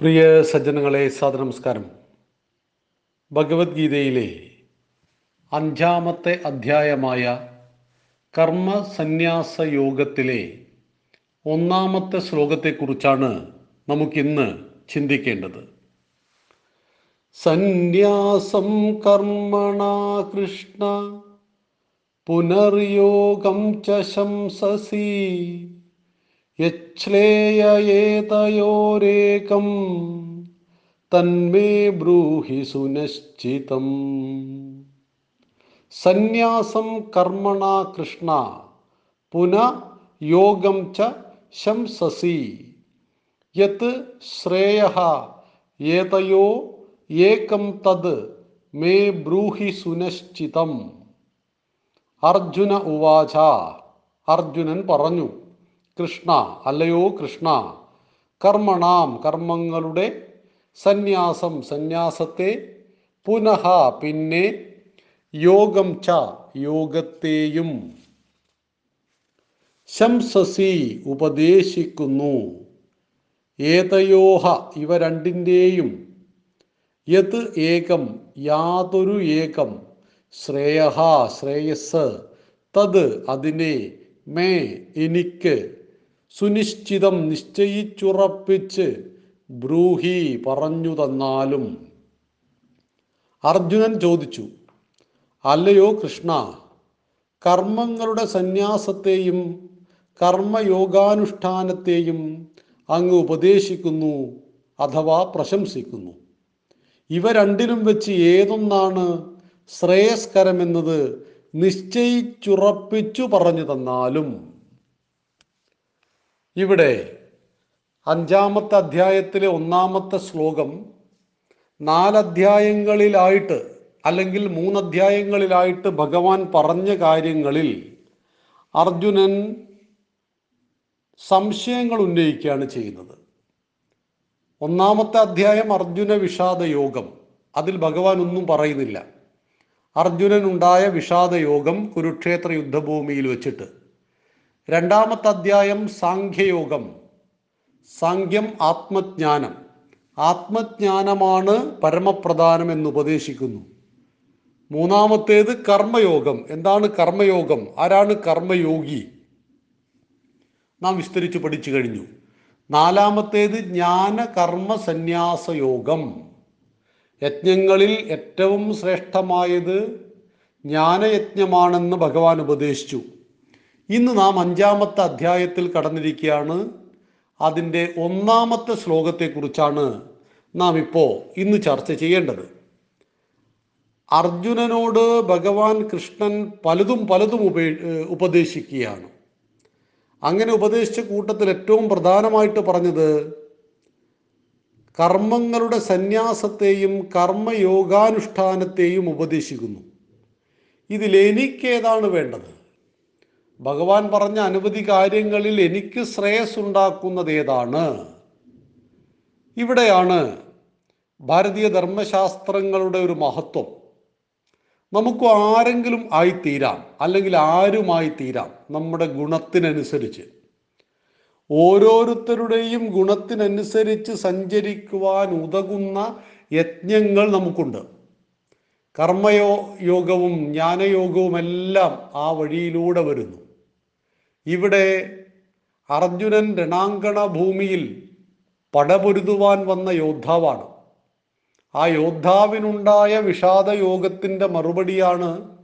പ്രിയ സജ്ജനങ്ങളെ സാദനമസ്കാരം ഭഗവത്ഗീതയിലെ അഞ്ചാമത്തെ അധ്യായമായ കർമ്മ സന്യാസ യോഗത്തിലെ ഒന്നാമത്തെ ശ്ലോകത്തെക്കുറിച്ചാണ് നമുക്കിന്ന് ചിന്തിക്കേണ്ടത്. സന്യാസം കർമ്മണ കൃഷ്ണ പുനർയോഗം ച ശംസസി. യച്ഛ്ലേയേതയോരേകം തന്മേ ബ്രൂഹി സുനിശ്ചിതം. സന്യാസം കർമ്മണ കൃഷ്ണ പുന യോഗം ച ശംസസി. യത് ശ്രേയ ഏതയോ ഏകം തത് മേ ബ്രൂഹി സുനിശ്ചിതം. അർജുന ഉവാച അർജുനൻ പറഞ്ഞു. കൃഷ്ണ അല്ലയോ കൃഷ്ണ കർമ്മണാം കർമ്മങ്ങളുടെ സന്യാസം സന്യാസത്തെ പുനഃ പിന്നെ യോഗം ച യോഗത്തെയും ശംസസി ഉപദേശിക്കുന്നു. ഏതയോഹ ഇവ രണ്ടിന്റെയും യത് ഏകം യാതൊരു ഏകം ശ്രേയഹ ശ്രേയസ് തത് അതിനെ മേ എനിക്ക് സുനിശ്ചിതം നിശ്ചയിച്ചുറപ്പിച്ച് ബ്രൂഹി പറഞ്ഞു തന്നാലും. അർജുനൻ ചോദിച്ചു അല്ലയോ കൃഷ്ണ കർമ്മങ്ങളുടെ സന്യാസത്തെയും കർമ്മയോഗാനുഷ്ഠാനത്തെയും അങ്ങ് ഉപദേശിക്കുന്നു അഥവാ പ്രശംസിക്കുന്നു. ഇവ രണ്ടിലും വെച്ച് ഏതൊന്നാണ് ശ്രേയസ്കരമെന്നത് നിശ്ചയിച്ചുറപ്പിച്ചു പറഞ്ഞു തന്നാലും. ഇവിടെ അഞ്ചാമത്തെ അധ്യായത്തിലെ ഒന്നാമത്തെ ശ്ലോകം നാലധ്യായങ്ങളിലായിട്ട് അല്ലെങ്കിൽ മൂന്നധ്യായങ്ങളിലായിട്ട് ഭഗവാൻ പറഞ്ഞ കാര്യങ്ങളിൽ അർജുനൻ സംശയങ്ങൾ ഉന്നയിക്കുകയാണ് ചെയ്യുന്നത്. ഒന്നാമത്തെ അധ്യായം അർജുന വിഷാദ യോഗം. അതിൽ ഭഗവാൻ ഒന്നും പറയുന്നില്ല. അർജുനനുണ്ടായ വിഷാദ യോഗം കുരുക്ഷേത്ര യുദ്ധഭൂമിയിൽ വെച്ചിട്ട്. രണ്ടാമത്തെ അധ്യായം സാഖ്യയോഗം. സാഖ്യം ആത്മജ്ഞാനം. ആത്മജ്ഞാനമാണ് പരമപ്രധാനം എന്ന് ഉപദേശിക്കുന്നു. മൂന്നാമത്തേത് കർമ്മയോഗം. എന്താണ് കർമ്മയോഗം? ആരാണ് കർമ്മയോഗി? നാം വിസ്തരിച്ച് പഠിച്ചു കഴിഞ്ഞു. നാലാമത്തേത് ജ്ഞാന കർമ്മ സന്യാസ യോഗം യജ്ഞങ്ങളിൽ ഏറ്റവും ശ്രേഷ്ഠമായത് ജ്ഞാനയജ്ഞമാണെന്ന് ഭഗവാൻ ഉപദേശിച്ചു. ഇന്ന് നാം അഞ്ചാമത്തെ അധ്യായത്തിൽ കടന്നിരിക്കുകയാണ്. അതിന്റെ ഒന്നാമത്തെ ശ്ലോകത്തെക്കുറിച്ചാണ് നാം ഇപ്പോൾ ഇന്ന് ചർച്ച ചെയ്യേണ്ടത്. അർജുനനോട് ഭഗവാൻ കൃഷ്ണൻ പലതും പലതും ഉപേ ഉപദേശിക്കുകയാണ്. അങ്ങനെ ഉപദേശിച്ച കൂട്ടത്തിൽ ഏറ്റവും പ്രധാനമായിട്ട് പറഞ്ഞത് കർമ്മങ്ങളുടെ സന്യാസത്തെയും കർമ്മയോഗാനുഷ്ഠാനത്തെയും ഉപദേശിക്കുന്നു. ഇതിൽ എനിക്കേതാണ് വേണ്ടത്? ഭഗവാൻ പറഞ്ഞ അനവധി കാര്യങ്ങളിൽ എനിക്ക് ശ്രേയസ് ഉണ്ടാക്കുന്നത് ഏതാണ്? ഇവിടെയാണ് ഭാരതീയ ധർമ്മശാസ്ത്രങ്ങളുടെ ഒരു മഹത്വം. നമുക്ക് ആരെങ്കിലും ആയിത്തീരാം അല്ലെങ്കിൽ ആരുമായി തീരാം നമ്മുടെ ഗുണത്തിനനുസരിച്ച്. ഓരോരുത്തരുടെയും ഗുണത്തിനനുസരിച്ച് സഞ്ചരിക്കുവാൻ ഉതകുന്ന യജ്ഞങ്ങൾ നമുക്കുണ്ട്. കർമ്മയോ യോഗവും ജ്ഞാനയോഗവും എല്ലാം ആ വഴിയിലൂടെ വരുന്നു. ഇവിടെ അർജുനൻ രണാങ്കണ ഭൂമിയിൽ പടപൊരുതുവാൻ വന്ന യോദ്ധാവാണ്. ആ യോദ്ധാവിനുണ്ടായ വിഷാദയോഗത്തിന്റെ മറുപടിയാണ്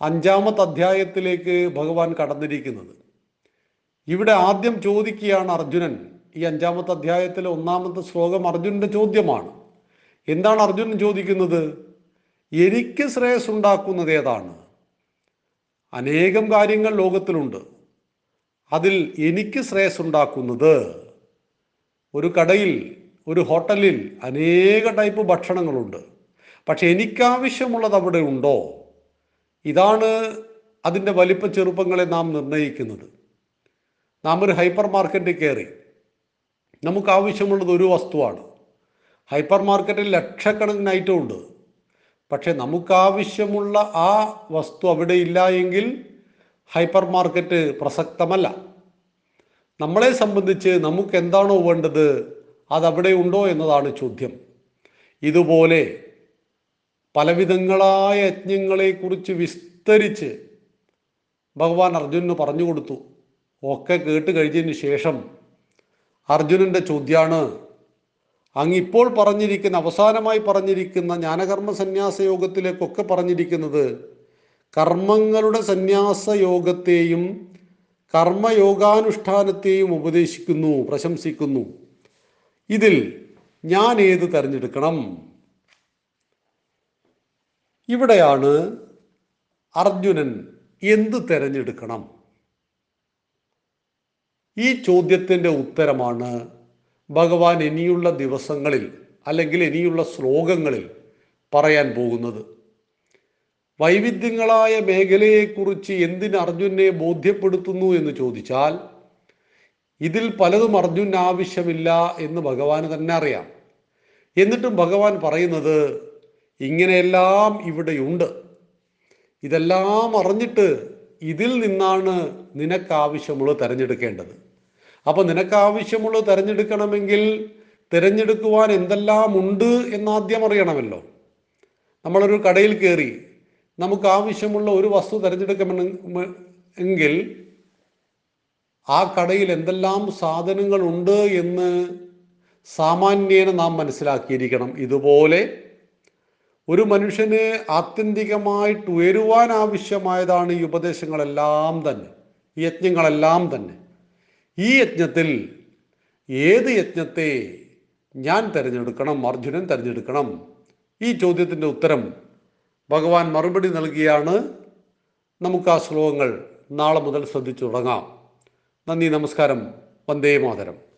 അഞ്ചാമത്തെ അധ്യായത്തിലേക്ക് ഭഗവാൻ കടന്നിരിക്കുന്നത്. ഇവിടെ ആദ്യം ചോദിക്കുകയാണ് അർജുനൻ ഈ അഞ്ചാമത്തെ അധ്യായത്തിലെ ഒന്നാമത്തെ ശ്ലോകം അർജുനന്റെ ചോദ്യമാണ്. എന്താണ് അർജുനൻ ചോദിക്കുന്നത്? എനിക്ക് ശ്രേയസ് ഉണ്ടാക്കുന്നത് ഏതാണ്? അനേകം കാര്യങ്ങൾ ലോകത്തിലുണ്ട്. അതിൽ എനിക്ക് ശ്രേയസ് ഉണ്ടാക്കുന്നത് ഒരു കടയിൽ ഒരു ഹോട്ടലിൽ അനേക ടൈപ്പ് ഭക്ഷണങ്ങളുണ്ട്. പക്ഷെ എനിക്കാവശ്യമുള്ളത് അവിടെ ഉണ്ടോ? ഇതാണ് അതിന്റെ വലിപ്പ ചെറുപ്പങ്ങളെ നാം നിർണയിക്കുന്നത് നാം ഒരു ഹൈപ്പർ മാർക്കറ്റിൽ കയറി. നമുക്ക് ആവശ്യമുള്ളത് ഒരു വസ്തുവാണ്. ഹൈപ്പർ മാർക്കറ്റിൽ ലക്ഷക്കണക്കിന് ഐറ്റം ഉണ്ട്. പക്ഷെ നമുക്കാവശ്യമുള്ള ആ വസ്തു അവിടെ ഇല്ല എങ്കിൽ ഹൈപ്പർ മാർക്കറ്റ് പ്രസക്തമല്ല. നമ്മളെ സംബന്ധിച്ച് നമുക്ക് എന്താണോ വേണ്ടത് അതവിടെ ഉണ്ടോ എന്നതാണ് ചോദ്യം. ഇതുപോലെ പലവിധങ്ങളായ യജ്ഞങ്ങളെക്കുറിച്ച് വിസ്തരിച്ച് ഭഗവാൻ അർജുനന് പറഞ്ഞു കൊടുത്തു. ഒക്കെ കേട്ട് കഴിഞ്ഞതിന് ശേഷം അർജുനന്റെ ചോദ്യമാണ് അങ്ങിപ്പോൾ പറഞ്ഞിരിക്കുന്ന അവസാനമായി പറഞ്ഞിരിക്കുന്ന ജ്ഞാനകർമ്മ സന്യാസ യോഗത്തിലേക്കൊക്കെ പറഞ്ഞിരിക്കുന്നത് കർമ്മങ്ങളുടെ സന്യാസ യോഗത്തെയും കർമ്മയോഗാനുഷ്ഠാനത്തെയും ഉപദേശിക്കുന്നു പ്രശംസിക്കുന്നു. ഇതിൽ ഞാൻ ഏത് തിരഞ്ഞെടുക്കണം? ഇവിടെയാണ് അർജുനൻ എന്ത് തിരഞ്ഞെടുക്കണം? ഈ ചോദ്യത്തിന്റെ ഉത്തരമാണ് ഭഗവാൻ ഇനിയുള്ള ദിവസങ്ങളിൽ അല്ലെങ്കിൽ ഇനിയുള്ള ശ്ലോകങ്ങളിൽ പറയാൻ പോകുന്നത്. വൈവിധ്യങ്ങളായ മേഖലയെക്കുറിച്ച് എന്തിന് അർജുനെ ബോധ്യപ്പെടുത്തുന്നു എന്ന് ചോദിച്ചാൽ ഇതിൽ പലതും അർജുൻ ആവശ്യമില്ല എന്ന് ഭഗവാന് തന്നെ അറിയാം. എന്നിട്ടും ഭഗവാൻ പറയുന്നത് ഇങ്ങനെയെല്ലാം ഇവിടെയുണ്ട്. ഇതെല്ലാം അറിഞ്ഞിട്ട് ഇതിൽ നിന്നാണ് നിനക്ക് ആവശ്യമുള്ളത് തിരഞ്ഞെടുക്കേണ്ടത്. അപ്പോൾ നിനക്ക് ആവശ്യമുള്ളത് തിരഞ്ഞെടുക്കണമെങ്കിൽ തിരഞ്ഞെടുക്കുവാൻ എന്തെല്ലാം ഉണ്ട് എന്നാദ്യം അറിയണമല്ലോ. നമ്മളൊരു കടയിൽ കയറി നമുക്ക് ആവശ്യമുള്ള ഒരു വസ്തു തിരഞ്ഞെടുക്കണമെന്ന് എങ്കിൽ ആ കടയിൽ എന്തെല്ലാം സാധനങ്ങൾ ഉണ്ട് എന്ന് സാമാന്യേന നാം മനസ്സിലാക്കിയിരിക്കണം. ഇതുപോലെ ഒരു മനുഷ്യന് ആത്യന്തികമായിട്ട് ഉയരുവാൻ ആവശ്യമായതാണ് ഈ ഉപദേശങ്ങളെല്ലാം തന്നെ ഈ യജ്ഞങ്ങളെല്ലാം തന്നെ. ഈ യജ്ഞത്തിൽ ഏത് യജ്ഞത്തെ ഞാൻ തിരഞ്ഞെടുക്കണം അർജുനൻ തിരഞ്ഞെടുക്കണം? ഈ ചോദ്യത്തിന്റെ ഉത്തരം ഭഗവാൻ മറുപടി നൽകിയാണ്. നമുക്ക് ആ ശ്ലോകങ്ങൾ നാളെ മുതൽ ശ്രദ്ധിച്ചു തുടങ്ങാം. നന്ദി നമസ്കാരം. വന്ദേ മാതരം.